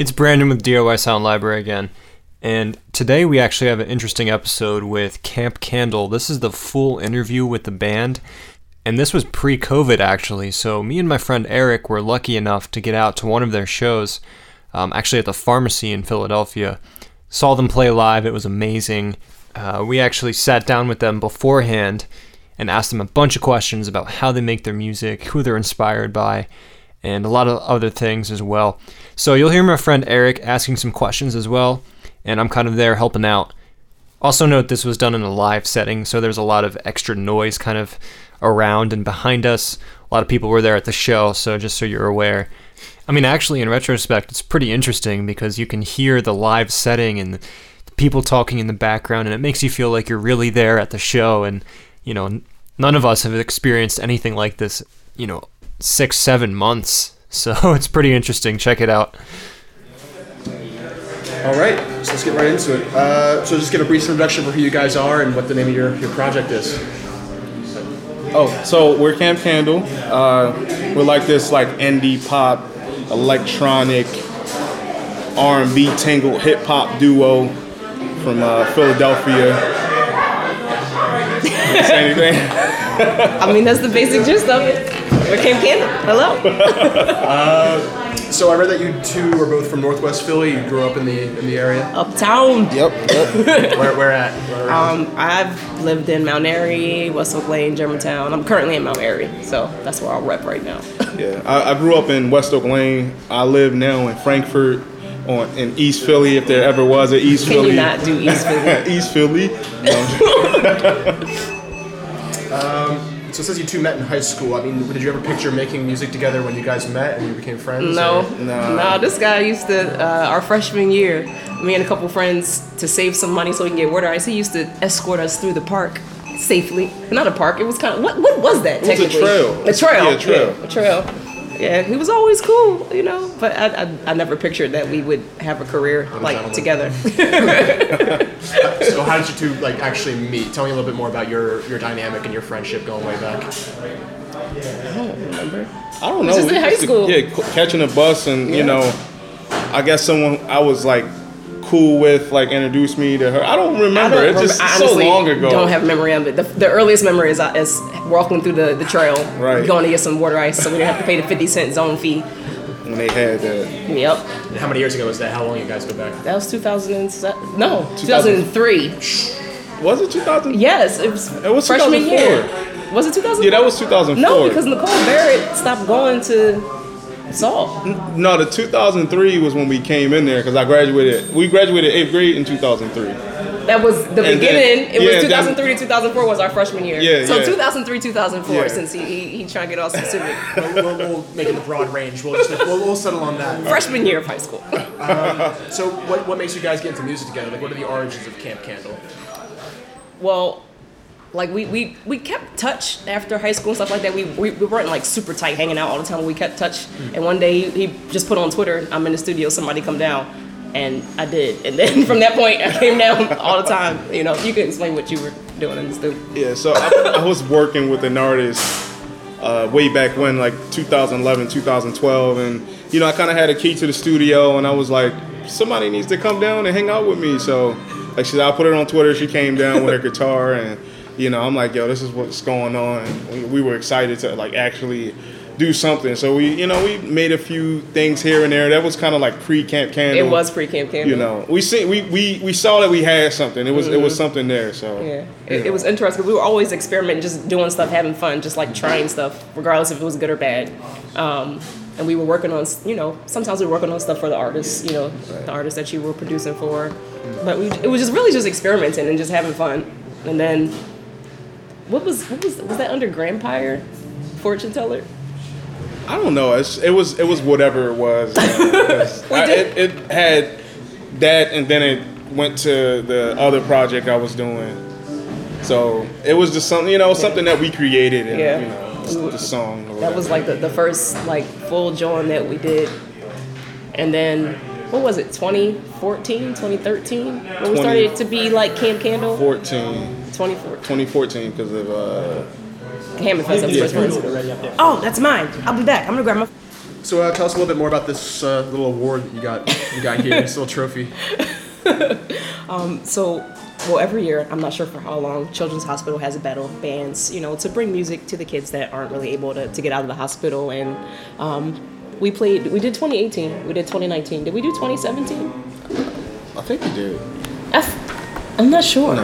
It's Brandon with DIY Sound Library again. And today we actually have an interesting episode with Camp Candle. This is the full interview with the band. And this was pre COVID actually. So me and my friend Eric were lucky enough to get out to one of their shows, um, actually at the pharmacy in Philadelphia. Saw them play live, it was amazing. Uh, we actually sat down with them beforehand and asked them a bunch of questions about how they make their music, who they're inspired by, and a lot of other things as well. So you'll hear my friend Eric asking some questions as well, and I'm kind of there helping out. Also, note this was done in a live setting, so there's a lot of extra noise kind of around and behind us. A lot of people were there at the show, so just so you're aware. I mean, actually, in retrospect, it's pretty interesting because you can hear the live setting and the people talking in the background, and it makes you feel like you're really there at the show. And, you know, none of us have experienced anything like this, you know, six, seven months. So it's pretty interesting. Check it out. All right, so let's get right into it. Uh, so just give a brief introduction for who you guys are and what the name of your, your project is. Oh, so we're Camp Candle. Uh, we're like this like indie pop, electronic, R&B tangled hip hop duo from uh, Philadelphia. Say anything? I mean, that's the basic gist of it. We're Camp Candle. Hello. So I read that you two are both from Northwest Philly. You grew up in the in the area. Uptown. Yep. yep. Where, where at? Where Um, I've lived in Mount Airy, West Oak Lane, Germantown. I'm currently in Mount Airy, so that's where I'll rep right now. Yeah. I, I grew up in West Oak Lane. I live now in Frankford, on in East Philly, if there ever was an East Can Philly. you not do East Philly? East Philly. No. So it says you two met in high school. I mean, did you ever picture making music together when you guys met and you became friends? No, or- Nah. no. This guy used to uh, our freshman year. Me and a couple friends to save some money so we can get water ice. He used to escort us through the park safely. Not a park. It was kind of what? What was that? It was a technically? trail. A trail. Yeah, a trail. Yeah, a trail. Yeah, he was always cool, you know. But I, I, I never pictured that we would have a career like gentleman. together. So how did you two like actually meet? Tell me a little bit more about your your dynamic and your friendship going way back. I don't remember. I don't know. This is we in high to- school. yeah, c- catching a bus and Yeah. you know, I guess someone I was like cool with like introduced me to her. I don't remember. I don't it's remember. just I so long ago. Don't have memory of it. The, the earliest memory is, uh, is walking through the, the trail, Right. going to get some water ice, so we didn't have to pay the fifty cent zone fee. when they had that. Yep, And how many years ago was that? How long you guys go back? that was two thousand and seven. No, two thousand and three. Was it 2000? Yes, it was. It was freshman 2004. year. Was it two thousand? Yeah, that was 2004. No, because Nicole Barrett stopped going to Saul. No, the 2003 was when we came in there because I graduated. We graduated eighth grade in 2003. That was the then- beginning. it yeah, was then- 2003 to 2004 was our freshman year. Yeah, so yeah. 2003 2004 Yeah. since he he, he trying to get all specific. We'll, we'll, we'll make it a broad range. We'll just we'll, we'll settle on that. freshman year of high school. Um, so what what makes you guys get into music together? Like what are the origins of Camp Candle? well like we, we, we kept touch after high school and stuff like that. We, we, we weren't like super tight hanging out all the time, we kept touch. And one day he, he just put on Twitter, I'm in the studio, somebody come down. And I did. And then from that point, I came down all the time. You know, you could explain what you were doing in the studio. Yeah, so I, I was working with an artist uh, way back when, like 2011, 2012, and you know I kind of had a key to the studio, and I was like, somebody needs to come down and hang out with me. So like she, I put it on Twitter. She came down with her guitar, and you know I'm like, yo, this is what's going on. We, we were excited to like actually do something. So we, you know, we made a few things here and there. That was kind of like pre Camp Candle. It was pre Camp Candle. You know, we see, we, we, we saw that we had something. It was it was something there. So Mm-hmm. Yeah, it, it was interesting. We were always experimenting, just doing stuff, having fun, just like trying stuff, regardless if it was good or bad. Um, and we were working on, you know, sometimes we were working on stuff for the artists, you know, the artists that you were producing for. But we, it was just really just experimenting and just having fun. And then, what was what was was that under Grandpire, Fortune Teller? I don't know. It's, it was it was whatever it was. I- it, it had that, and then it went to the other project I was doing. So it was just something, you know, something that we created, and Yeah. you know, the song. or That was like the, the first like full joint that we did. And then what was it, 2014, 2013? When we started to be like Camp Candle? 14, 2014. 2014 because of uh, Hammond Fest. That was the first one. Oh, that's mine. I'll be back. I'm gonna grab my. So uh, tell us a little bit more about this uh, little award that you got. You got here, this little trophy. So, well, every year, I'm not sure for how long, Children's Hospital has a battle of bands, you know, to bring music to the kids that aren't really able to, to get out of the hospital. And um, we played, we did 2018, we did 2019. Did we do 2017? I think we did. I, I'm not sure.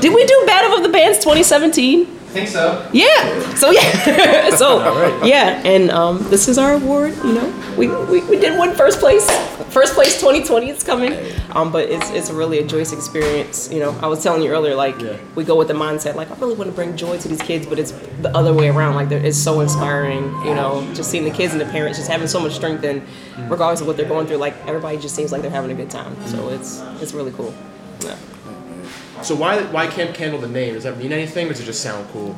Did we do Battle of the Bands 2017? I think so. Yeah. So yeah. so yeah, and um, this is our award. You know, we, we, we did win first place. First place 2020 is coming. Um, but it's it's really a joyous experience. You know, I was telling you earlier, like Yeah. we go with the mindset, like I really want to bring joy to these kids, but it's the other way around. Like it's so inspiring. You know, just seeing the kids and the parents just having so much strength, and regardless of what they're going through, like everybody just seems like they're having a good time. So it's it's really cool. Yeah. So why why Camp Candle the name? Does that mean anything, or does it just sound cool?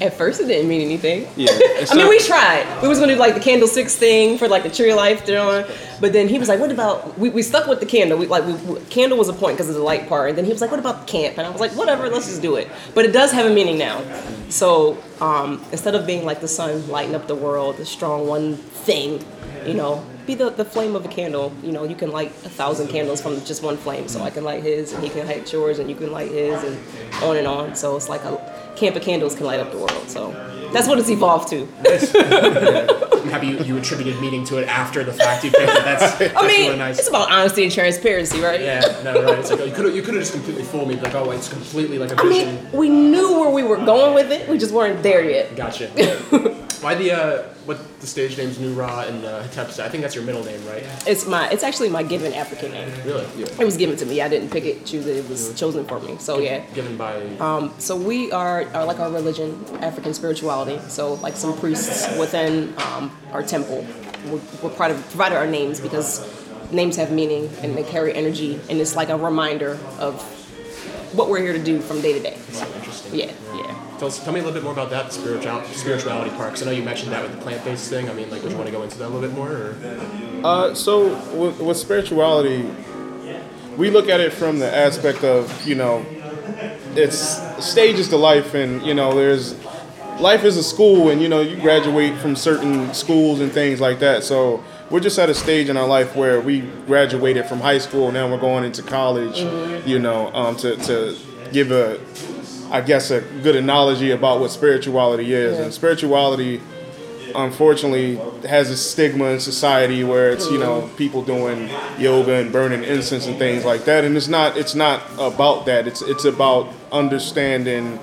At first, it didn't mean anything. Yeah. I mean, we tried. We was gonna do like the candle six thing for like the tree life, you know. But then he was like, "What about?" We, we stuck with the candle. We like we, we- candle was a point because of the light part. And then he was like, "What about camp?" And I was like, "Whatever, let's just do it." But it does have a meaning now. So um, instead of being like the sun lighting up the world, the strong one thing, you know, be the, the flame of a candle. You know, you can light a thousand candles from just one flame. So I can light his, and he can light yours, and you can light his, and on and on. So it's like a camp of candles can light up the world. So that's what it's evolved to. I'm happy you, you attributed meaning to it after the fact. You picked it. That's, that's I mean, really nice. it's about honesty and transparency, right? yeah, no, right. It's like oh, you could have you could have just completely fooled me. Like, oh, it's completely like a vision. mean, we knew where we were going with it. We just weren't there yet. Gotcha. Why the uh, what the stage name's New Ra and uh, Hatepsa? I think that's your middle name, right? It's my, it's actually my given African name. Really? Yeah. It was given to me. I didn't pick it, choose it. It was chosen for me. So yeah. Given by. Um, so we are, are like our religion, African spirituality. So like some priests within um, our temple, we we're part of, provided our names because names have meaning and they carry energy, and it's like a reminder of what we're here to do from day to day. So, yeah, yeah. Tell, us, tell me a little bit more about that spiritual spirituality part. Because I know you mentioned that with the plant based thing. I mean, like, would you want to go into that a little bit more? Or? Uh, so with, with spirituality, we look at it from the aspect of you know, it's stages to life, and you know, there's life is a school, and you know, you graduate from certain schools and things like that. So we're just at a stage in our life where we graduated from high school, now we're going into college. You know, um, to to give a I guess a good analogy about what spirituality is, Yeah. and spirituality unfortunately has a stigma in society where it's you know people doing yoga and burning incense and things like that. And it's not it's not about that. It's it's about understanding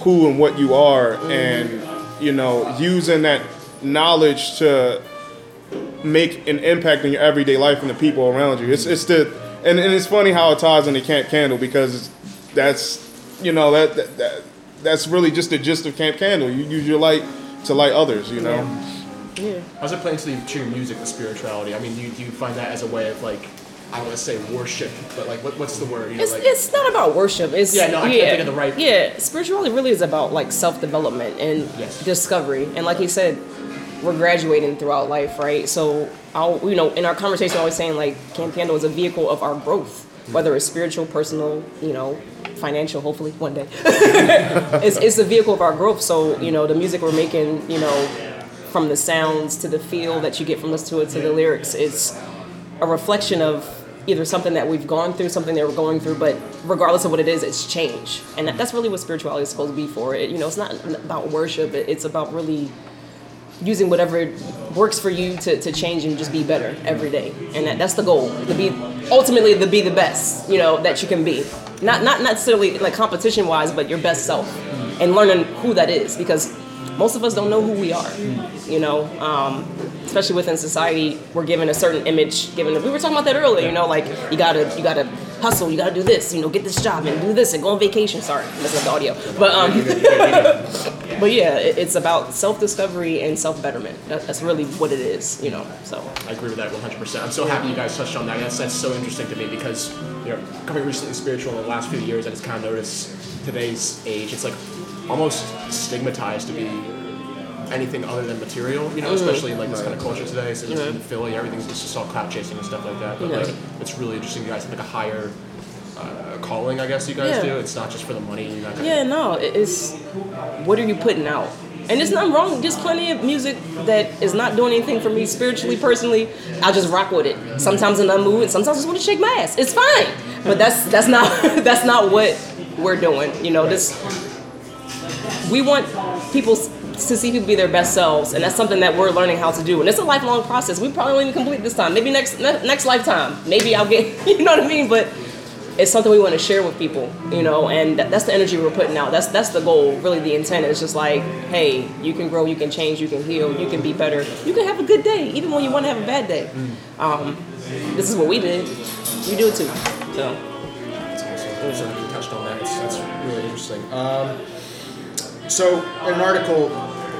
who and what you are and you know using that knowledge to make an impact in your everyday life and the people around you. It's it's the and, and it's funny how it ties into the camp candle because that's you know that, that, that that's really just the gist of camp candle you use your light to light others you know Yeah. How's it playing to, the, to your music, the spirituality? I mean, do you, do you find that as a way of like, I want to say worship, but like, what, what's the word? You know, It's, like, it's not about worship. It's Yeah, no, I can't think of the right- Yeah, spirituality really is about like self development and Yes. discovery. And like he said, we're graduating throughout life, right? So I'll you know in our conversation, always saying like Camp Candle is a vehicle of our growth, hmm. whether it's spiritual, personal, you know, financial. Hopefully one day, it's it's a vehicle of our growth. So you know the music we're making, you know, from the sounds to the feel that you get from listening to it to the lyrics, it's a reflection of either something that we've gone through, something that we're going through, but regardless of what it is, it's change. And that, that's really what spirituality is supposed to be for. It, you know, it's not about worship, it, it's about really using whatever works for you to, to change and just be better every day. And that, that's the goal, to be ultimately to be the best, you know, that you can be. Not not necessarily like competition wise, but your best self. And learning who that is because most of us don't know who we are. You know, um, especially within society, we're given a certain image. Given we were talking about that earlier. You know, like you gotta you gotta hustle, you gotta do this. You know, get this job and do this and go on vacation. Sorry, that's not the audio. But um, but yeah, it, it's about self discovery and self betterment. That, that's really what it is. You know, so I agree with that 100%. I'm so happy you guys touched on that. That's, that's so interesting to me because, you know, coming recently spiritual in the last few years, I just kind of noticed today's age, it's like almost stigmatized to be anything other than material, you know, especially in like this kind of culture today. Since so in Philly, everything's just all clout chasing and stuff like that. But like, it's really interesting you guys have like a higher uh, calling, I guess you guys Yeah. do. It's not just for the money. You're not yeah, no, it's what are you putting out? And it's not wrong. There's plenty of music that is not doing anything for me spiritually, personally. I'll just rock with it. Sometimes in and sometimes I just want to shake my ass. It's fine. But that's that's not that's not what we're doing. You know, this we want people to see people be their best selves, and that's something that we're learning how to do. And it's a lifelong process. We probably won't even complete this time. Maybe next ne- next lifetime. Maybe I'll get. You know what I mean? But it's something we want to share with people. You know, and that, that's the energy we're putting out. That's that's the goal. Really, the intent is just like, hey, you can grow, you can change, you can heal, you can be better, you can have a good day, even when you want to have a bad day. Um, this is what we did. You do it too. So. So you touched on that. It's, it's really interesting. Um, so, an article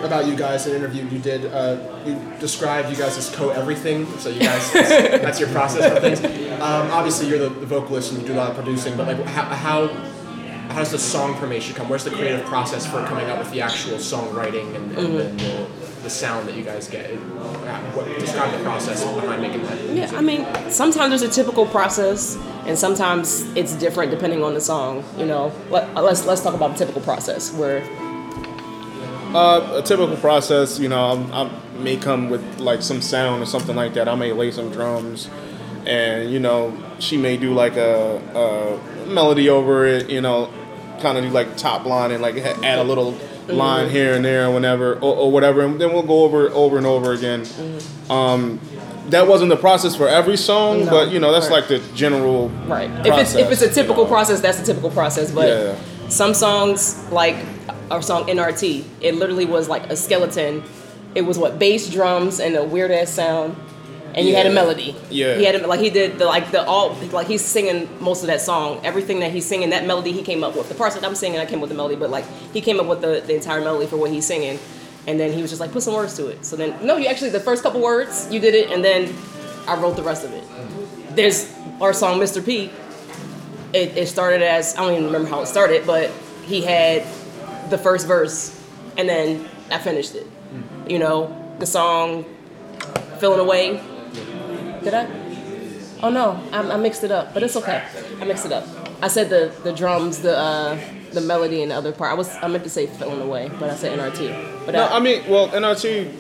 about you guys, an interview you did, uh, you described you guys as co-everything. So you guys, that's, your process for things. Um, obviously, you're the, the vocalist and you do a lot of producing, but like, how, how how does the song formation come? Where's the creative process for coming up with the actual songwriting and, and, and the, the sound that you guys get? Uh, What, describe the process behind making that. Yeah, I mean, sometimes there's a typical process, and sometimes it's different depending on the song. You know, Let, let's let's talk about the typical process where Uh, a typical process, you know, I'm, I may come with like some sound or something like that. I may lay some drums, and you know, she may do like a, a melody over it. You know, kind of do like top line and like add a little line here and there, whenever or, or whatever, and then we'll go over it over and over again. Um, that wasn't the process for every song, No, but you know, that's right. like the general right. If it's if it's a typical you know. process, that's a typical process. But Yeah. some songs, like our song NRT, it literally was like a skeleton. It was what bass, drums, and a weird ass sound. And you had a melody. Yeah. He had a, like he did the like the all like he's singing most of that song. Everything that he's singing, that melody he came up with. The parts that I'm singing, I came up with the melody, but like he came up with the, the entire melody for what he's singing. And then he was just like, put some words to it. So then no, you actually the first couple words you did it, and then I wrote the rest of it. There's our song Mr. P. It, it started as I don't even remember how it started, but he had the first verse, and then I finished it. You know, the song "Feeling Away." Did I? Oh no, I, I mixed it up, but it's okay. I mixed it up. I said the the drums, the uh, the melody, and the other part. I was I meant to say "Feeling Away," but I said NRT. But No, I, I mean, well, NRT,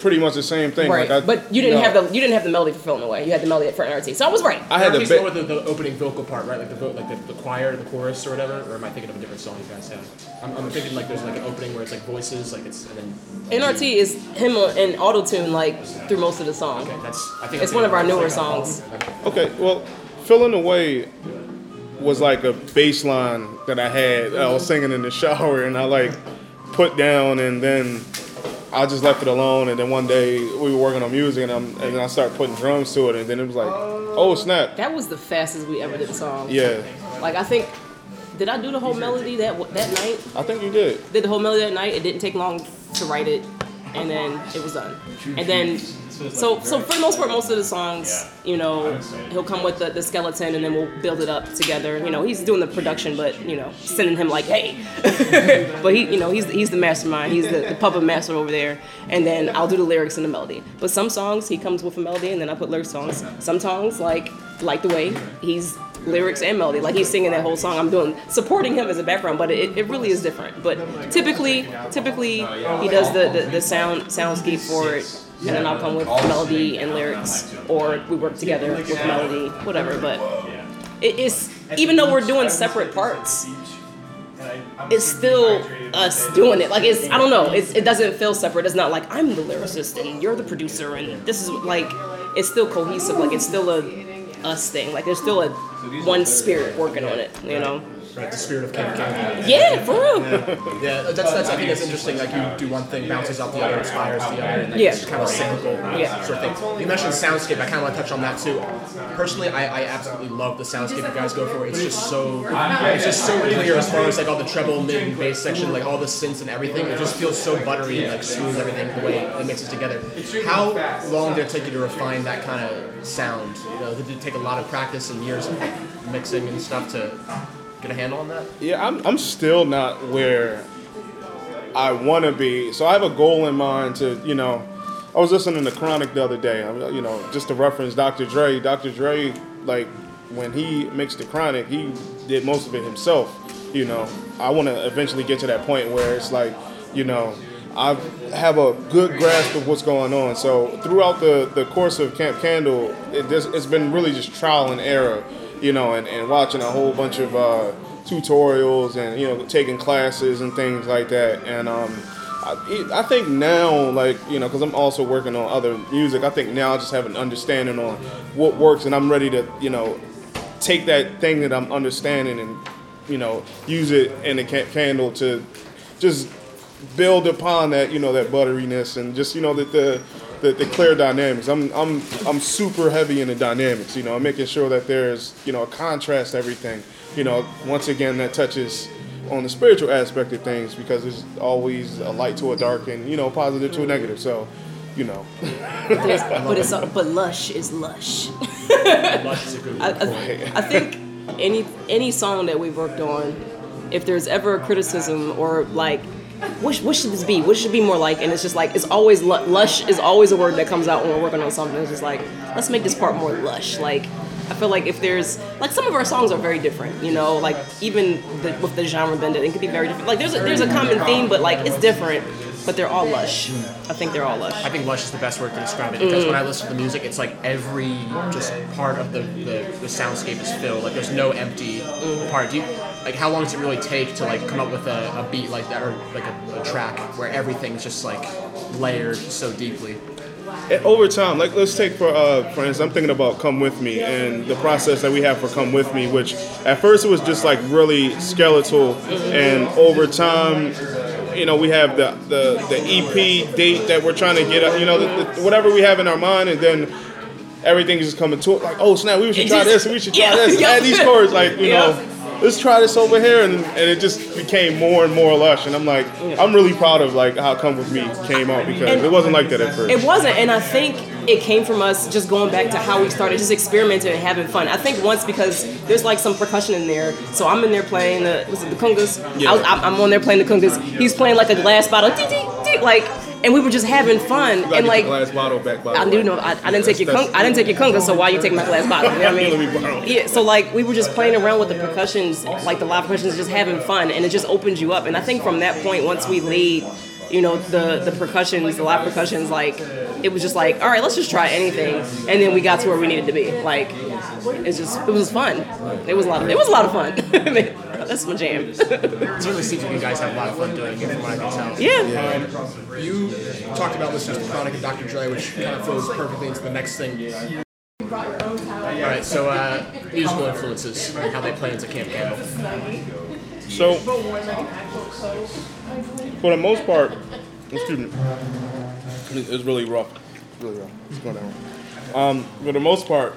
pretty much the same thing. right. Like I, but you didn't know, have the you didn't have the melody for "Feeling Away." You had the melody for NRT, so I was right. I had the Artie's bit. the, the opening vocal part, right? Like the vo- like the, the choir, the chorus, or whatever. Or am I thinking of a different song you guys have? I'm, I'm thinking like there's like an opening where it's like voices, like it's and then. NRT is him in auto tune like through most of the song. Okay, that's. I think It's one of our newer like songs. Okay, well, Feeling Away was like a bass line that I had. I was singing in the shower and I like put down and then I just left it alone. And then one day we were working on music and, I'm, and then I started putting drums to it. And then it was like, oh, oh. snap. That was the fastest we ever did a song. Yeah, Like I think, did I do the whole melody that that night? I think you did. Did the whole melody that night. It didn't take long to write it, and then it was done. And then, so so for the most part, most of the songs, you know, he'll come with the, the skeleton, and then we'll build it up together. You know, he's doing the production, but you know, sending him like, hey, but he, you know, he's he's the mastermind. He's the, the puppet master over there, and then I'll do the lyrics and the melody. But some songs he comes with a melody, and then I put lyrics songs. Some songs like like the way he's lyrics and melody. Like he's singing that whole song. I'm doing supporting him as a background, but it, it really is different. But typically, typically he does the, the, the sound soundscape for it, and then I'll come with melody and lyrics, or we work together with melody, whatever. But it is even though we're doing separate parts, it's still us doing it. Like it's I don't know. It's, it doesn't feel separate. It's not like I'm the lyricist and you're the producer and this is like it's still cohesive. Like it's still a us thing. Like there's still a one spirit working on it. You know. Right, the spirit of King King. Yeah, for real. Yeah, that's that's. I think that's interesting. Like you do one thing, bounces off the other, inspires the other, and like, Yeah. it's kind of cyclical Yeah. sort of thing. You mentioned soundscape. I kind of want to touch on that too. Personally, I, I absolutely love the soundscape you guys go for. It's just so it's just so clear as far as like all the treble, mid, and bass section, like all the synths and everything. It just feels so buttery and like smooth everything the way it mixes together. How long did it take you to refine that kind of sound? You know, did it take a lot of practice and years of mixing and stuff to get a handle on that? Yeah, I'm, I'm still not where I want to be. So I have a goal in mind to, you know, I was listening to Chronic the other day. You know, just to reference Dr. Dre. Dr. Dre, like when he mixed the Chronic, he did most of it himself. You know, I want to eventually get to that point where it's like, you know, I have a good grasp of what's going on. So throughout the, the course of Camp Candle, it it's been really just trial and error, you know, and, and watching a whole bunch of uh, tutorials and you know taking classes and things like that. And um, I, I think now, like you know, because I'm also working on other music. I think now I just have an understanding on what works, and I'm ready to you know take that thing that I'm understanding and you know use it in ca- candle to just build upon that you know that butteriness and just you know that the the, the clear dynamics. I'm I'm I'm super heavy in the dynamics. You know, I'm making sure that there's you know a contrast to everything. You know, once again that touches on the spiritual aspect of things because there's always a light to a dark and you know positive to a negative. So, you know, There's, but it's but lush is lush. Lush is a good I, I, I think any any song that we've worked on, if there's ever a criticism or like, what, what should this be? What should it be more like? And it's just like it's always lu- lush is always a word that comes out when we're working on something. It's just like let's make this part more lush. Like I feel like if there's like some of our songs are very different, you know, like even the, with the genre bended, it could be very different. Like there's a, there's a common theme, but like it's different. But they're all lush. I think they're all lush. I think lush is the best word to describe it because when I mm. listen to the music, it's like every just part of the, the, the soundscape is filled. Like there's no empty mm. part. Do you, like how long does it really take to like come up with a, a beat like that or like a, a track where everything's just like layered so deeply? And over time, like let's take for uh, for instance, I'm thinking about "Come with Me" and the process that we have for "Come with Me," which at first it was just like really skeletal, and over time, you know, we have the the, the EP date that we're trying to get, uh, you know, the, the, whatever we have in our mind, and then everything is just coming to it. Like, oh snap, we should try this, we should try Yeah, this, yeah. add these chords, like you Yeah. know. Let's try this over here, and, and it just became more and more lush. And I'm like, I'm really proud of like how "Come with Me" came out because it wasn't like that at first. It wasn't, and I think it came from us just going back to how we started, just experimenting and having fun. I think once because there's like some percussion in there, so I'm in there playing the was it the congas? Yeah. I was, I'm I'm on there playing the congas. He's playing like a glass bottle, like, and we were just having fun and like. glass bottle back. By the I do know. I, I didn't take your That's- I didn't take your conga, so why you take my glass bottle? You know what I mean? Yeah. So like we were just playing around with the percussions, like the live percussions, just having fun, and it just opens you up. And I think from that point, once we laid, you know, the the percussions, the live percussions, like it was just like, all right, let's just try anything, and then we got to where we needed to be. Like it's just it was fun. It was a lot of it was a lot of fun. That's my jam. It certainly seems like you guys have a lot of fun doing it from what I can tell. yeah. Um, you talked about listening to Chronic and Dr. Dre, which kind of flows perfectly into the next thing. All right, so uh, musical influences and how they play into Camp Candle. So, for the most part, excuse me, it's it's really rough. Really rough. It's going down. Um, for the most part,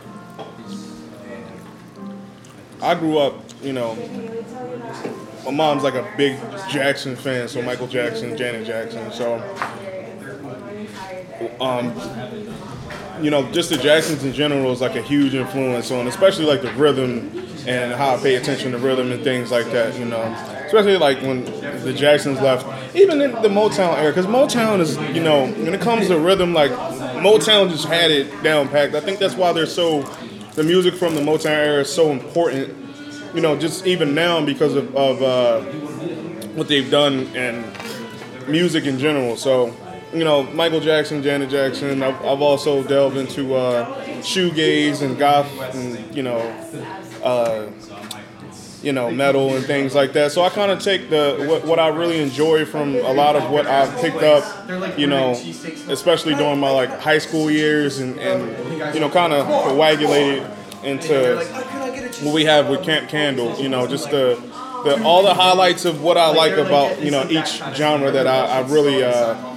I grew up, you know, my mom's like a big Jackson fan, so Michael Jackson, Janet Jackson. So, um, you know, just the Jacksons in general is like a huge influence on, especially like the rhythm and how I pay attention to rhythm and things like that. You know, especially like when the Jacksons left, even in the Motown era, because Motown is, you know, when it comes to rhythm, like Motown just had it down packed. I think that's why they're so, the music from the Motown era is so important. You know, just even now because of, of uh, what they've done and music in general. So, you know, Michael Jackson, Janet Jackson. I've, I've also delved into uh, shoegaze and goth, and you know, uh, you know, metal and things like that. So I kind of take the what, what I really enjoy from a lot of what I've picked up, you know, especially during my like high school years, and, and you know, kind of coagulated into what we have with Camp Candle. You know, just the, the all the highlights of what I like about you know each genre that I, I really. Uh,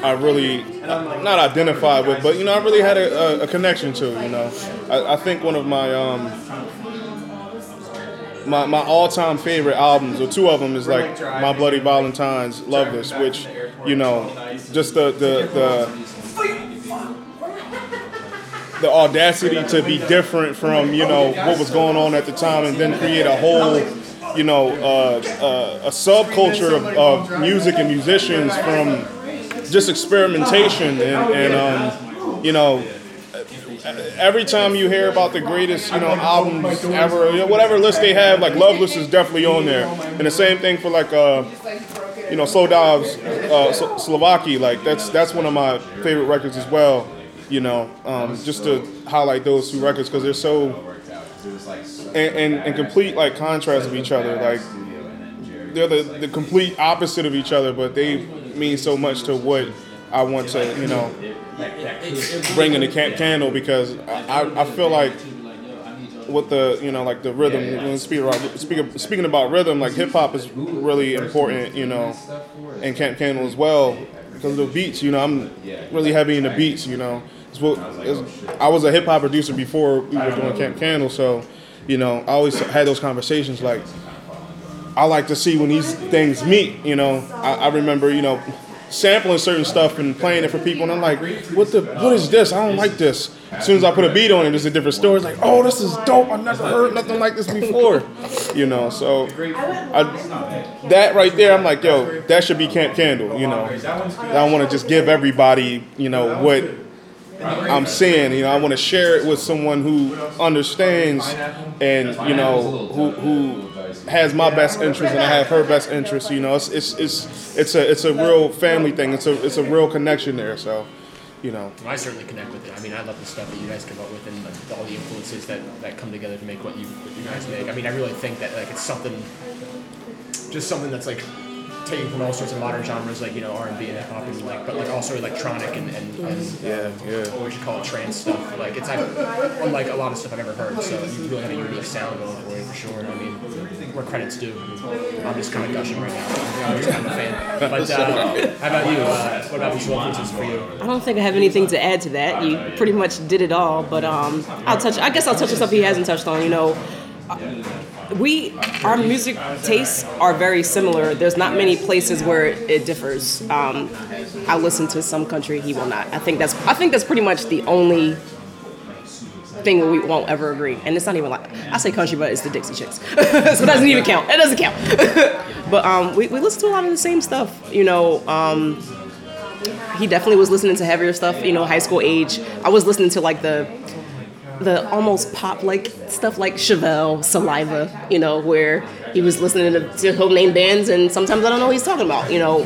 I really uh, not identified with, but you know, I really had a, a, a connection to. You know, I, I think one of my um, my, my all-time favorite albums, or two of them, is like My Bloody Valentine's, Loveless, which you know, just the the the the audacity to be different from you know what was going on at the time, and then create a whole you know uh, uh, a subculture of, of music and musicians from just experimentation and, and um, you know every time you hear about the greatest you know albums ever you know, whatever list they have like loveless is definitely on there and the same thing for like uh you know, Slow uh, like that's that's one of my favorite records as well. You know, um, just to highlight those two records because they're so in, in, in complete like contrast of each other. Like they're the, the complete opposite of each other, but they mean so much to what I want to, you know, bring in the Camp Candle because I, I, feel like with the you know like the rhythm speak about, speak, speaking about rhythm like hip hop is really important you know and Camp Candle as well because of the beats you know I'm really heavy in the beats you know. It's what, it's, I was a hip hop producer before we were doing Camp Candle so you know I always had those conversations like I like to see when these things meet you know. I, I remember you know sampling certain stuff and playing it for people, and I'm like, what the, what is this? I don't like this. As soon as I put a beat on it, it's a different story. It's like, oh, this is dope. I never heard nothing like this before, you know. So, I, that right there, I'm like, yo, that should be Camp Candle, you know. I want to just give everybody, you know, what I'm saying. You know, I want to share it with someone who understands and you know who who has my best interest and I have her best interest. You know, it's it's it's it's a it's a real family thing. It's a it's a real connection there. So, you know. I certainly connect with it. I mean, I love the stuff that you guys come up with and like, all the influences that, that come together to make what you what you guys make. I mean, I really think that like it's something, just something that's like taken from all sorts of modern genres like you know R and B and hip hop and like but like also electronic and, and, and Yeah, yeah. what would you call it trance stuff. Like it's I, unlike a lot of stuff I've ever heard. So you really have a unique sound going for you for sure. I mean, where credits due. I mean, I'm just kind of gushing right now. I'm just kind of a fan. But uh, how about you? Uh, what about visual influences for you? I don't think I have anything to add to that. You pretty much did it all, but um, I'll touch. I guess I'll touch on stuff he hasn't touched on. You know, we our music tastes are very similar. There's not many places where it differs. Um, I listen to some country, he will not. I think that's I think that's pretty much the only thing where we won't ever agree. And it's not even like I say country, but it's the Dixie Chicks, so it doesn't even count. It doesn't count. but um, we we listen to a lot of the same stuff. You know. Um, he definitely was listening to heavier stuff, you know, high school age. I was listening to like the the almost pop like stuff like Chevelle, Saliva, you know, where he was listening to, to home name bands and sometimes I don't know what he's talking about, you know.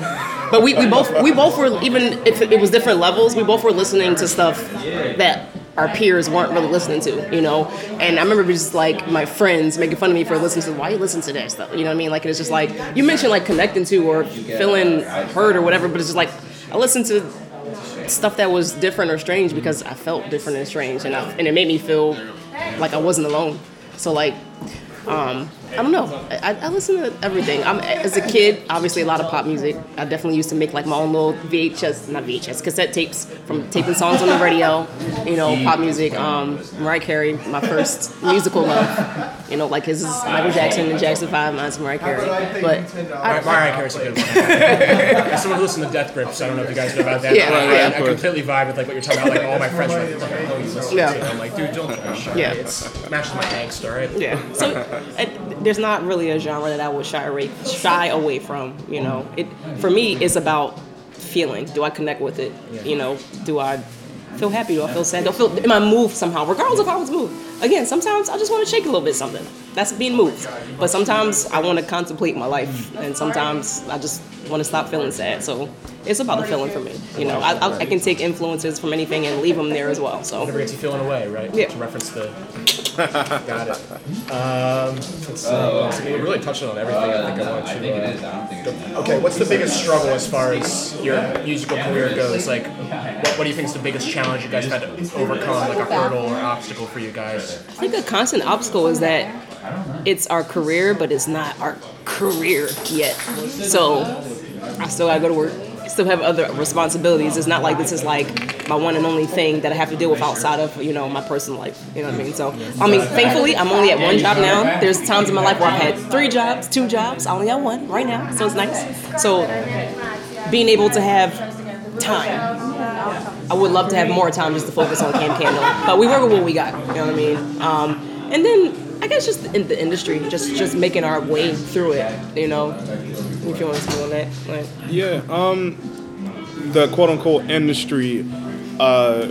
But we, we both we both were even if it was different levels, we both were listening to stuff that our peers weren't really listening to, you know. And I remember just like my friends making fun of me for listening to why you listen to that stuff, you know what I mean? Like it's just like you mentioned like connecting to or feeling heard or whatever, but it's just like I listened to stuff that was different or strange because I felt different and strange, and I, and it made me feel like I wasn't alone. So like, um, I don't know. I, I listen to everything. I'm as a kid, obviously a lot of pop music. I definitely used to make like my own little VHS, not VHS, cassette tapes from taping songs on the radio. You know, pop music. Um, Mariah Carey, my first musical love. You know, like his is Michael Jackson and Jackson Five. Mine's Mariah Carey. But I, Mar- Mariah Carey's a good one. As someone who listens to Death Grips, I don't know if you guys know about that. Yeah, but I, yeah, I, of course. completely vibe with like what you're talking about. Like all my friends are like, "What the hell are you listening Yeah. to?" I'm like, dude, don't try to shut Yeah. It's matches my angst, all right? Yeah. So it, there's not really a genre that I would shy away shy away from. You know, it for me it's about feeling. Do I connect with it? You know, do I feel happy? Do I feel sad? Do I feel am I moved somehow? Regardless of how I was moved. Again, sometimes I just want to shake a little bit something. That's being moved. But sometimes I want to contemplate my life, and sometimes I just want to stop feeling sad. So it's about the feeling for me. You know, I, I, I can take influences from anything and leave them there as well. So. Whatever gets you feeling away, right? Yeah. To reference the. Got it. Um, let's see. We really touched on everything. I think I want to. Uh, okay, what's the biggest struggle as far as your musical career goes? Like, what, what do you think is the biggest challenge you guys had to overcome, like a hurdle or obstacle for you guys? I think a constant obstacle is that it's our career, but it's not our career yet. So I still gotta go to work. I still have other responsibilities. It's not like this is like my one and only thing that I have to deal with outside of you know my personal life. You know what I mean? So I mean, thankfully, I'm only at one job now. There's times in my life where I've had three jobs, two jobs. I only got one right now, so it's nice. So being able to have time I would love to have more time just to focus on Camp Candle, but we work with what we got. You know what I mean? Um, and then I guess just in the industry, just just making our way through it. You know, if you want to speak on that. Like, Yeah, um, the quote unquote industry, uh,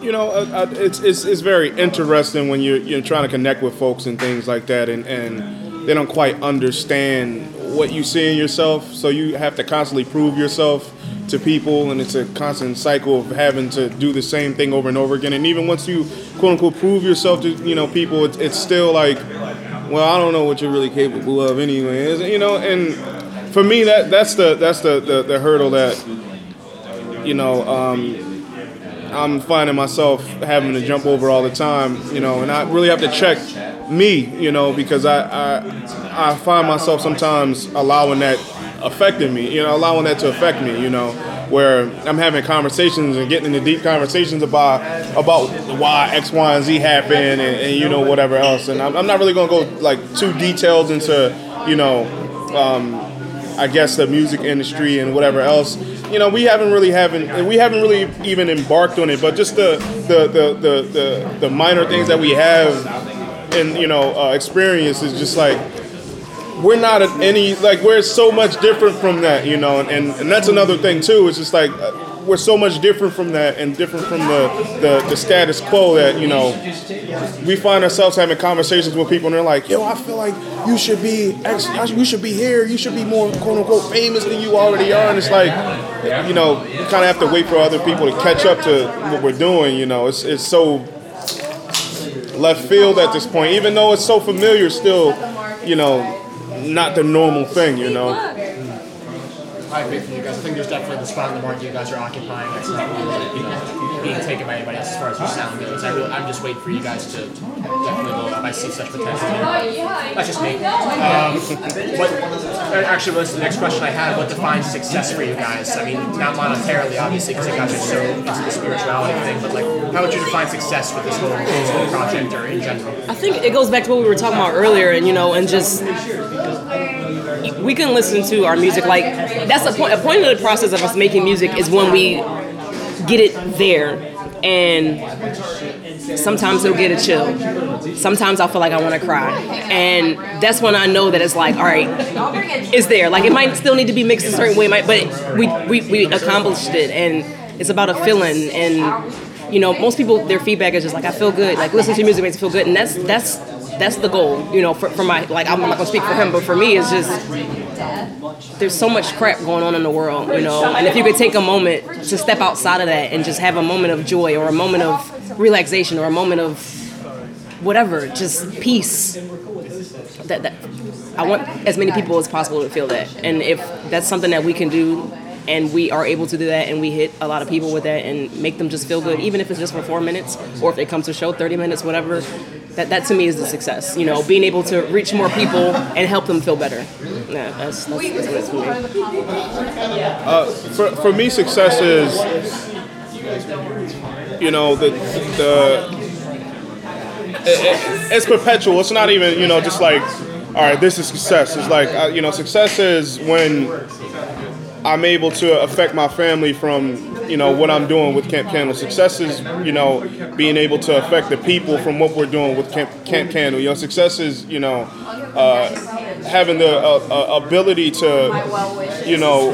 you know, uh, uh, it's, it's it's very interesting when you're you're trying to connect with folks and things like that, and and they don't quite understand what you see in yourself. So you have to constantly prove yourself to people, and it's a constant cycle of having to do the same thing over and over again. And even once you quote unquote prove yourself to you know people, it's, it's still like, well, I don't know what you're really capable of anyway. You know, and for me, that that's the that's the the, the hurdle that you know. Um, I'm finding myself having to jump over all the time, you know, and I really have to check me, you know, because I, I I find myself sometimes allowing that affecting me, you know, allowing that to affect me, you know, where I'm having conversations and getting into deep conversations about about why X, Y, and Z happened, and, and you know whatever else, and I'm, I'm not really gonna go like too detailed into, you know. Um, I guess the music industry and whatever else. You know, we haven't really haven't we haven't really even embarked on it, but just the the the the, the, the minor things that we have and you know uh, experience is just like we're not at any like we're so much different from that, you know, and, and, and that's another thing too. It's just like uh, we're so much different from that and different from the, the, the status quo that you know we find ourselves having conversations with people and they're like, yo, I feel like you should be X, you should be here, you should be more quote unquote famous than you already are, and it's like you know you kind of have to wait for other people to catch up to what we're doing. You know, it's it's so left field at this point, even though it's so familiar, still, you know, not the normal thing, you know. I agree with you guys. I think there's definitely the spot in the market you guys are occupying that's not really, you know, being taken by anybody else as far as your sound goes. I really, I'm just waiting for you guys to definitely blow up. I see such potential. That's just me. Um, what, actually, was the next question I had. What defines success for you guys? I mean, not monetarily, obviously, because you guys are so into the spirituality thing, but like, how would you define success with this whole, this whole project or in general? I think it goes back to what we were talking about earlier, and you know, and just we can listen to our music like that's a point. A point of the process of us making music is when we get it there, and sometimes it'll get a chill. Sometimes I'll feel like I want to cry, and that's when I know that it's like, all right, it's there. Like it might still need to be mixed a certain way, might, but we we, we accomplished it, and it's about a feeling and you know, most people their feedback is just like I feel good. Like listen to music makes me feel good, and that's that's that's the goal. You know, for, for my like I'm not gonna speak for him, but for me, it's just there's so much crap going on in the world. You know, and if you could take a moment to step outside of that and just have a moment of joy or a moment of relaxation or a moment of whatever, just peace. That, that I want as many people as possible to feel that, and if that's something that we can do and we are able to do that and we hit a lot of people with that and make them just feel good even if it's just for four minutes or if it comes to show 30 minutes whatever that, that to me is the success you know being able to reach more people and help them feel better yeah that's, that's, that's what it's for me Uh, for, for me, success is, you know, the the it- it- it's perpetual. It's not even you know just like, all right, this is success. It's like uh, you know, success is when I'm able to affect my family from you know what I'm doing with Camp Candle. Success is you know being able to affect the people from what we're doing with Camp, Camp Candle. You know, success is you know uh, having the uh, uh, ability to you know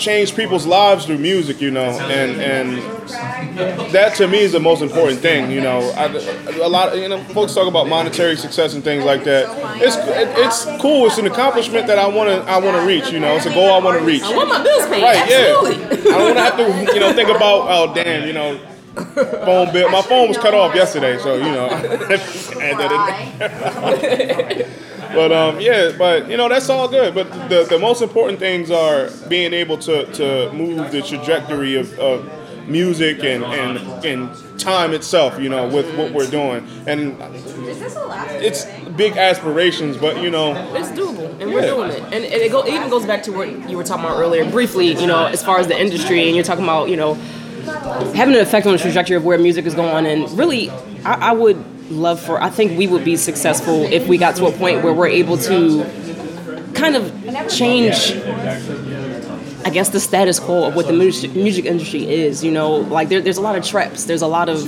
change people's lives through music. You know, and and that to me is the most important thing. You know, I, a lot you know folks talk about monetary success and things like that. It's it's cool. It's an accomplishment that I want to I want to reach. You know, it's a goal I want to reach. I want my bills paid Right, absolutely yeah. I don't want to have to, you know, think about, oh, damn, you know, phone bill. My phone was cut off yesterday, so you know, add that in. but um, yeah, but you know, that's all good. But the the most important things are being able to to move the trajectory of, of music and and and time itself. You know, with what we're doing, and it's big aspirations, but you know. It's doable, and we're doing it. And, and it, go, it even goes back to what you were talking about earlier, briefly. You know, as far as the industry, and you're talking about, you know, having an effect on the trajectory of where music is going. And really, I, I would love for. I think we would be successful if we got to a point where we're able to kind of change. I guess the status quo of what the music, music industry is. You know, like there, there's a lot of traps. There's a lot of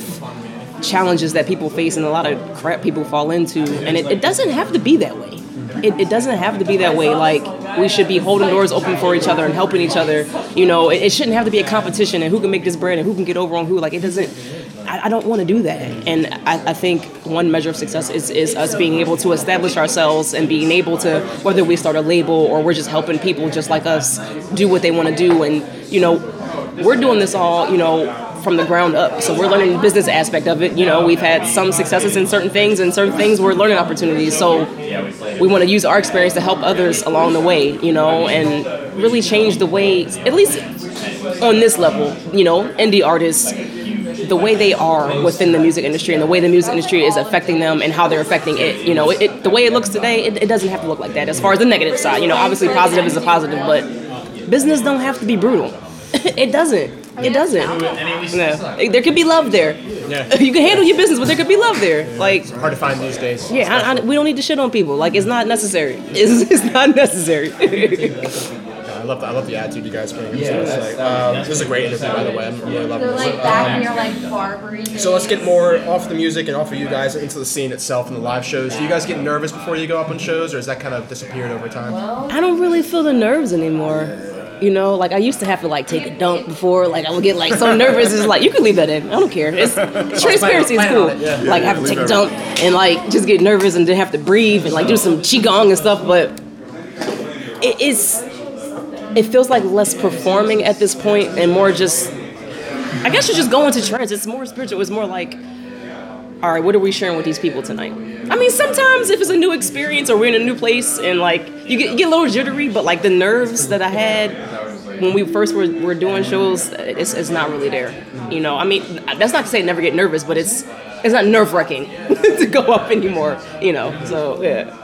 challenges that people face and a lot of crap people fall into. And it, it doesn't have to be that way. It, it doesn't have to be that way. Like we should be holding doors open for each other and helping each other. You know, it, it shouldn't have to be a competition and who can make this bread and who can get over on who. Like it doesn't. I, I don't want to do that. And I, I think one measure of success is, is us being able to establish ourselves and being able to, whether we start a label or we're just helping people just like us do what they want to do. And, you know, we're doing this all, you know, from the ground up. So we're learning the business aspect of it. You know, we've had some successes in certain things, and certain things we're learning opportunities. So we want to use our experience to help others along the way. You know, and really change the way, at least on this level. You know, indie artists. The way they are within the music industry and the way the music industry is affecting them and how they're affecting it, you know, it, it, the way it looks today, it, it doesn't have to look like that. As far as the negative side, you know, obviously positive is a positive, but business don't have to be brutal. it doesn't. It doesn't. No. There could be love there. Yeah. You can handle your business, but there could be love there. Like, Hard to find these days. yeah, I, I, we don't need to shit on people. Like, it's not necessary. It's, it's not necessary. I love the, I love the attitude you guys bring. Yeah, like, um, this is a great interview, by the way. I'm really loving So this. like that when you're like Barbary. So let's get more off the music and off of you guys into the scene itself and the live shows. Do you guys get nervous before you go up on shows, or has that kind of disappeared over time? I don't really feel the nerves anymore. You know, like I used to have to like take a dump before, like I would get like so nervous. It's like you can leave that in. I don't care. It's transparency is cool. yeah. Like I have to take a dump and like just get nervous and then have to breathe and like do some qigong and stuff. But it is, it feels like less performing at this point and more just. I guess you're just going to trance. It's more spiritual. It's more like all right, what are we sharing with these people tonight? I mean, sometimes if it's a new experience or we're in a new place and like you get, you get a little jittery, but like the nerves that I had when we first were, were doing shows, it's, it's not really there. You know, I mean, that's not to say never get nervous, but it's it's not nerve wracking to go up anymore. You know, so yeah.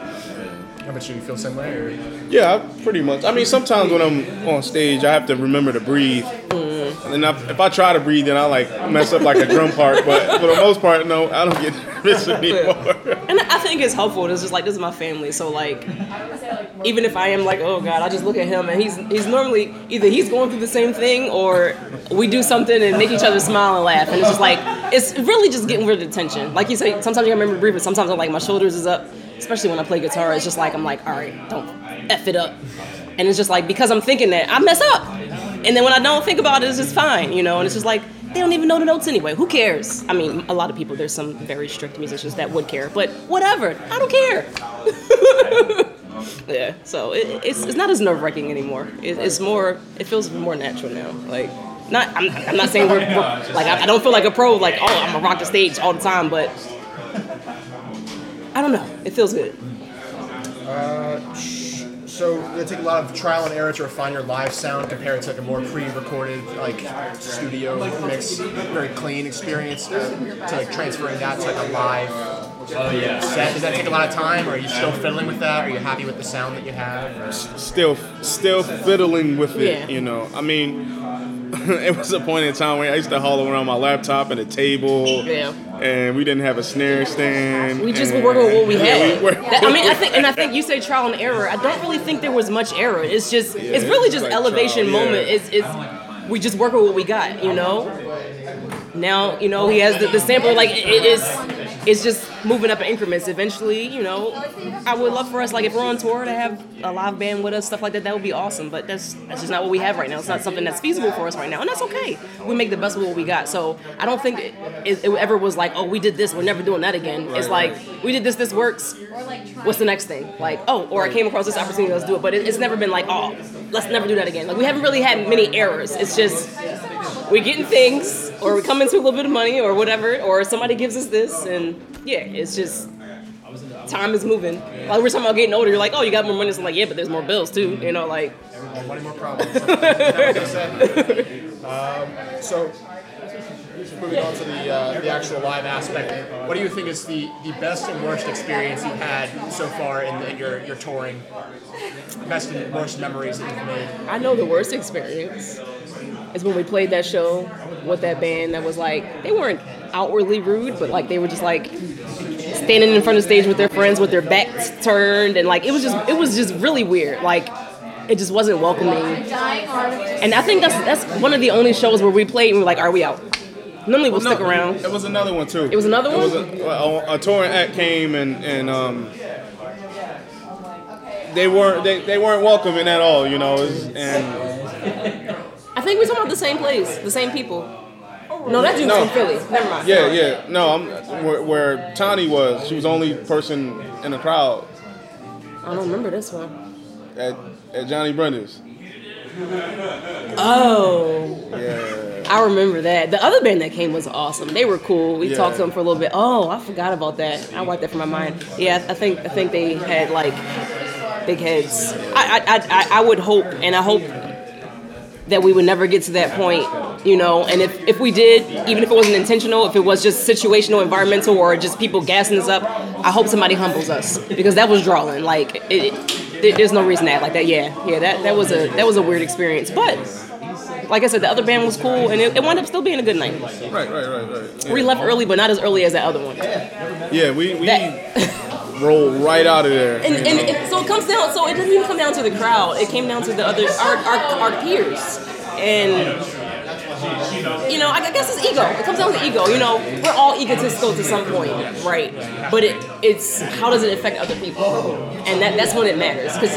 How about you? You feel the same way? Or? Yeah, pretty much. I mean, sometimes when I'm on stage, I have to remember to breathe. Mm-hmm. And I, if I try to breathe, then I like mess up like a drum part. But for the most part, no, I don't get nervous anymore. And I think it's helpful. It's just like this is my family, so like, even if I am like, oh god, I just look at him and he's he's normally either he's going through the same thing or we do something and make each other smile and laugh, and it's just like it's really just getting rid of the tension. Like you say, sometimes you gotta remember to breathe, but sometimes I'm like my shoulders is up, especially when I play guitar. It's just like I'm like, all right, don't f it up, and it's just like because I'm thinking that I mess up, and then when I don't think about it, it's just fine, you know, and it's just like. They don't even know the notes anyway. Who cares? I mean, a lot of people. There's some very strict musicians that would care, but whatever. I don't care. yeah. So it, it's it's not as nerve wracking anymore. It, it's more. It feels more natural now. Like not. I'm, I'm not saying we're, we're like I, I don't feel like a pro. Like oh, I'm gonna rock the stage all the time, but I don't know. It feels good. So it take a lot of trial and error to refine your live sound compared to like a more pre-recorded like studio mix, very clean experience uh, to like transferring that to like a live set. Does that take a lot of time, or are you still fiddling with that? Are you happy with the sound that you have? or- Still, still fiddling with it. Yeah. You know, I mean, it was a point in time where I used to haul around my laptop and a table. Yeah. And we didn't have a snare stand. We just were working with what we Yeah, had. we That- I mean, I think, and I think you say trial and error. I don't really think there was much error. It's just, it's really just like elevation trial, yeah. moment. It's, it's, we just work with what we got, you know. Now, you know, he has the, the sample. Like it, it is, it's just moving up in increments. Eventually, you know, I would love for us, like if we're on tour, to have a live band with us, stuff like that. That would be awesome. But that's that's just not what we have right now. It's not something that's feasible for us right now, and that's okay. We make the best of what we got. So I don't think it, it, it ever was like, oh, we did this, we're never doing that again. It's like we did this, this works. What's the next thing? Like, oh, or I came across this opportunity, let's do it. But it, it's never been like, oh, let's never do that again. Like we haven't really had many errors. It's just we're getting things, or we come into a little bit of money, or whatever, or somebody gives us this, and yeah, it's just time is moving. Like we're talking about getting older, you're like, oh, you got more money. So I'm like, yeah, but there's more bills too. You know, like money, more problems. Is that what they say? um, so, moving on to the uh, the actual live aspect, what do you think is the, the best and worst experience you've had so far in, the, your your touring? Best and worst memories that you've made. I know the worst experience is when we played that show with that band that was like they weren't outwardly rude, but like they were just like standing in front of the stage with their friends with their backs turned and like it was just it was just really weird. Like it just wasn't welcoming. And I think that's that's one of the only shows where we played and we're like, are we out? Normally we'll stick around. It was another one too. It was another It was one? a, a, a touring act came and and um, they weren't they, they weren't welcoming at all. You know, was- and I think we're talking about the same place, the same people. No, that dude's No. from Philly. Never mind. Yeah, yeah. No, I'm where, where Tani was. She was the only person in the crowd I don't remember this one. at at Johnny Brenda's. Oh, Yeah. I remember that. The other band that came was awesome. They were cool. We Yeah. talked to them for a little bit. Oh, I forgot about that. I wiped that from my mind. Yeah, I think I think they had like big heads. I I, I, I would hope, and I hope that we would never get to that point, you know. And if, if we did, even if it wasn't intentional, if it was just situational, environmental, or just people gassing us up, I hope somebody humbles us because that was drawing. Like it, there's no reason to act like that. Yeah, yeah, that, that was a that was a weird experience. But like I said, the other band was cool, and it, it wound up still being a good night. Right, right, right, right. We left early, but not as early as that other one. Yeah, we we That- rolled right out of there. And, and it, so it comes down. So it doesn't even come down to the crowd. It came down to the other our our, our peers, and you know, I, guess it's ego. It comes down to ego. You know, we're all egotistical to some point, right? But it it's how does it affect other people, and that that's when it matters because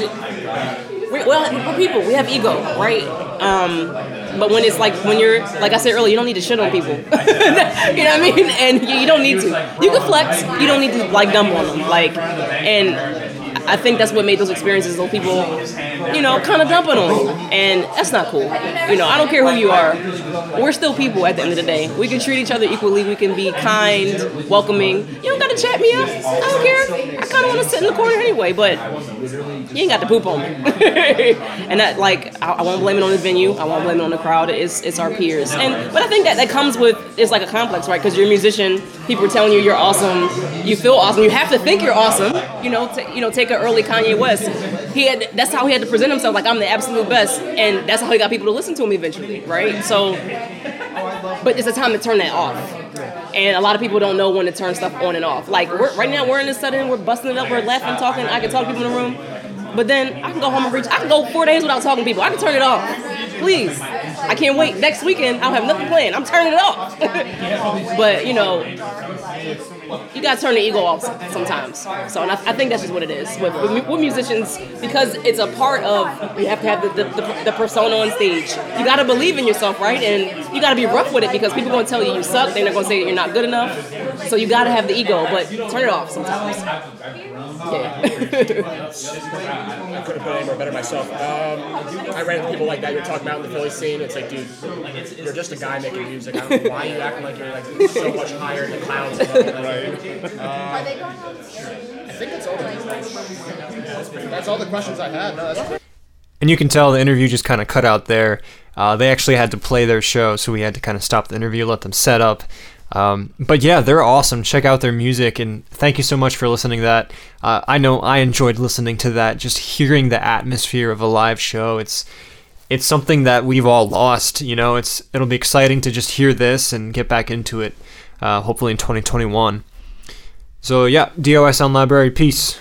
we're, well, we're people. We have ego, right? Um, but when it's like when you're like I said earlier, you don't need to shit on people. you know what I mean? And you, you don't need to. You can flex. You don't need to like dump on them. Like, and I think that's what made those experiences. Those people, you know, kind of dumping on you, and that's not cool. You know, I don't care who you are. We're still people at the end of the day. We can treat each other equally. We can be kind, welcoming. You don't gotta chat me up. I don't care. I kind of want to sit in the corner anyway, but you ain't got to poop on me. and that, like, I, I won't blame it on the venue. I won't blame it on the crowd. It's it's our peers. And but I think that that comes with it's like a complex, right? Because you're a musician. People are telling you you're awesome. You feel awesome. You have to think you're awesome. You know, t- you know, take an early Kanye West. He had that's how he had to present himself. Like I'm the absolute best, and that's how he got people to listen to him eventually, right? So, but it's a time to turn that off. And a lot of people don't know when to turn stuff on and off. Like right now, we're in this setting, we're busting it up, we're laughing, talking. I can talk to people in the room, but then I can go home and reach. I can go four days without talking to people. I can turn it off. Please, I can't wait. Next weekend, I'll have nothing planned. I'm turning it off. but you know, you gotta turn the ego off sometimes. So, and I, I think that's just what it is with, with, with musicians because it's a part of you have to have the, the, the, the persona on stage. You gotta believe in yourself, right? And you gotta be rough with it because people gonna tell you you suck. They're not gonna say that you're not good enough. So you gotta have the ego, but turn it off sometimes. Yeah. I couldn't put it any more better myself. Um, I ran into people like that you're talking about in the Philly scene. It's like, dude, you're just a guy making music. I don't know why you acting like you're like so much higher in the clouds. Right. Are they going on soon? I think that's all. The, that's all the questions I had. No, that's great. And you can tell the interview just kind of cut out there. Uh, they actually had to play their show, so we had to kind of stop the interview, let them set up. Um, but yeah, they're awesome. Check out their music, and thank you so much for listening to that. Uh, I know I enjoyed listening to that, just hearing the atmosphere of a live show. It's it's something that we've all lost. You know, it's it'll be exciting to just hear this and get back into it. Uh, hopefully in 2021. So yeah, DOI Sound Library, peace.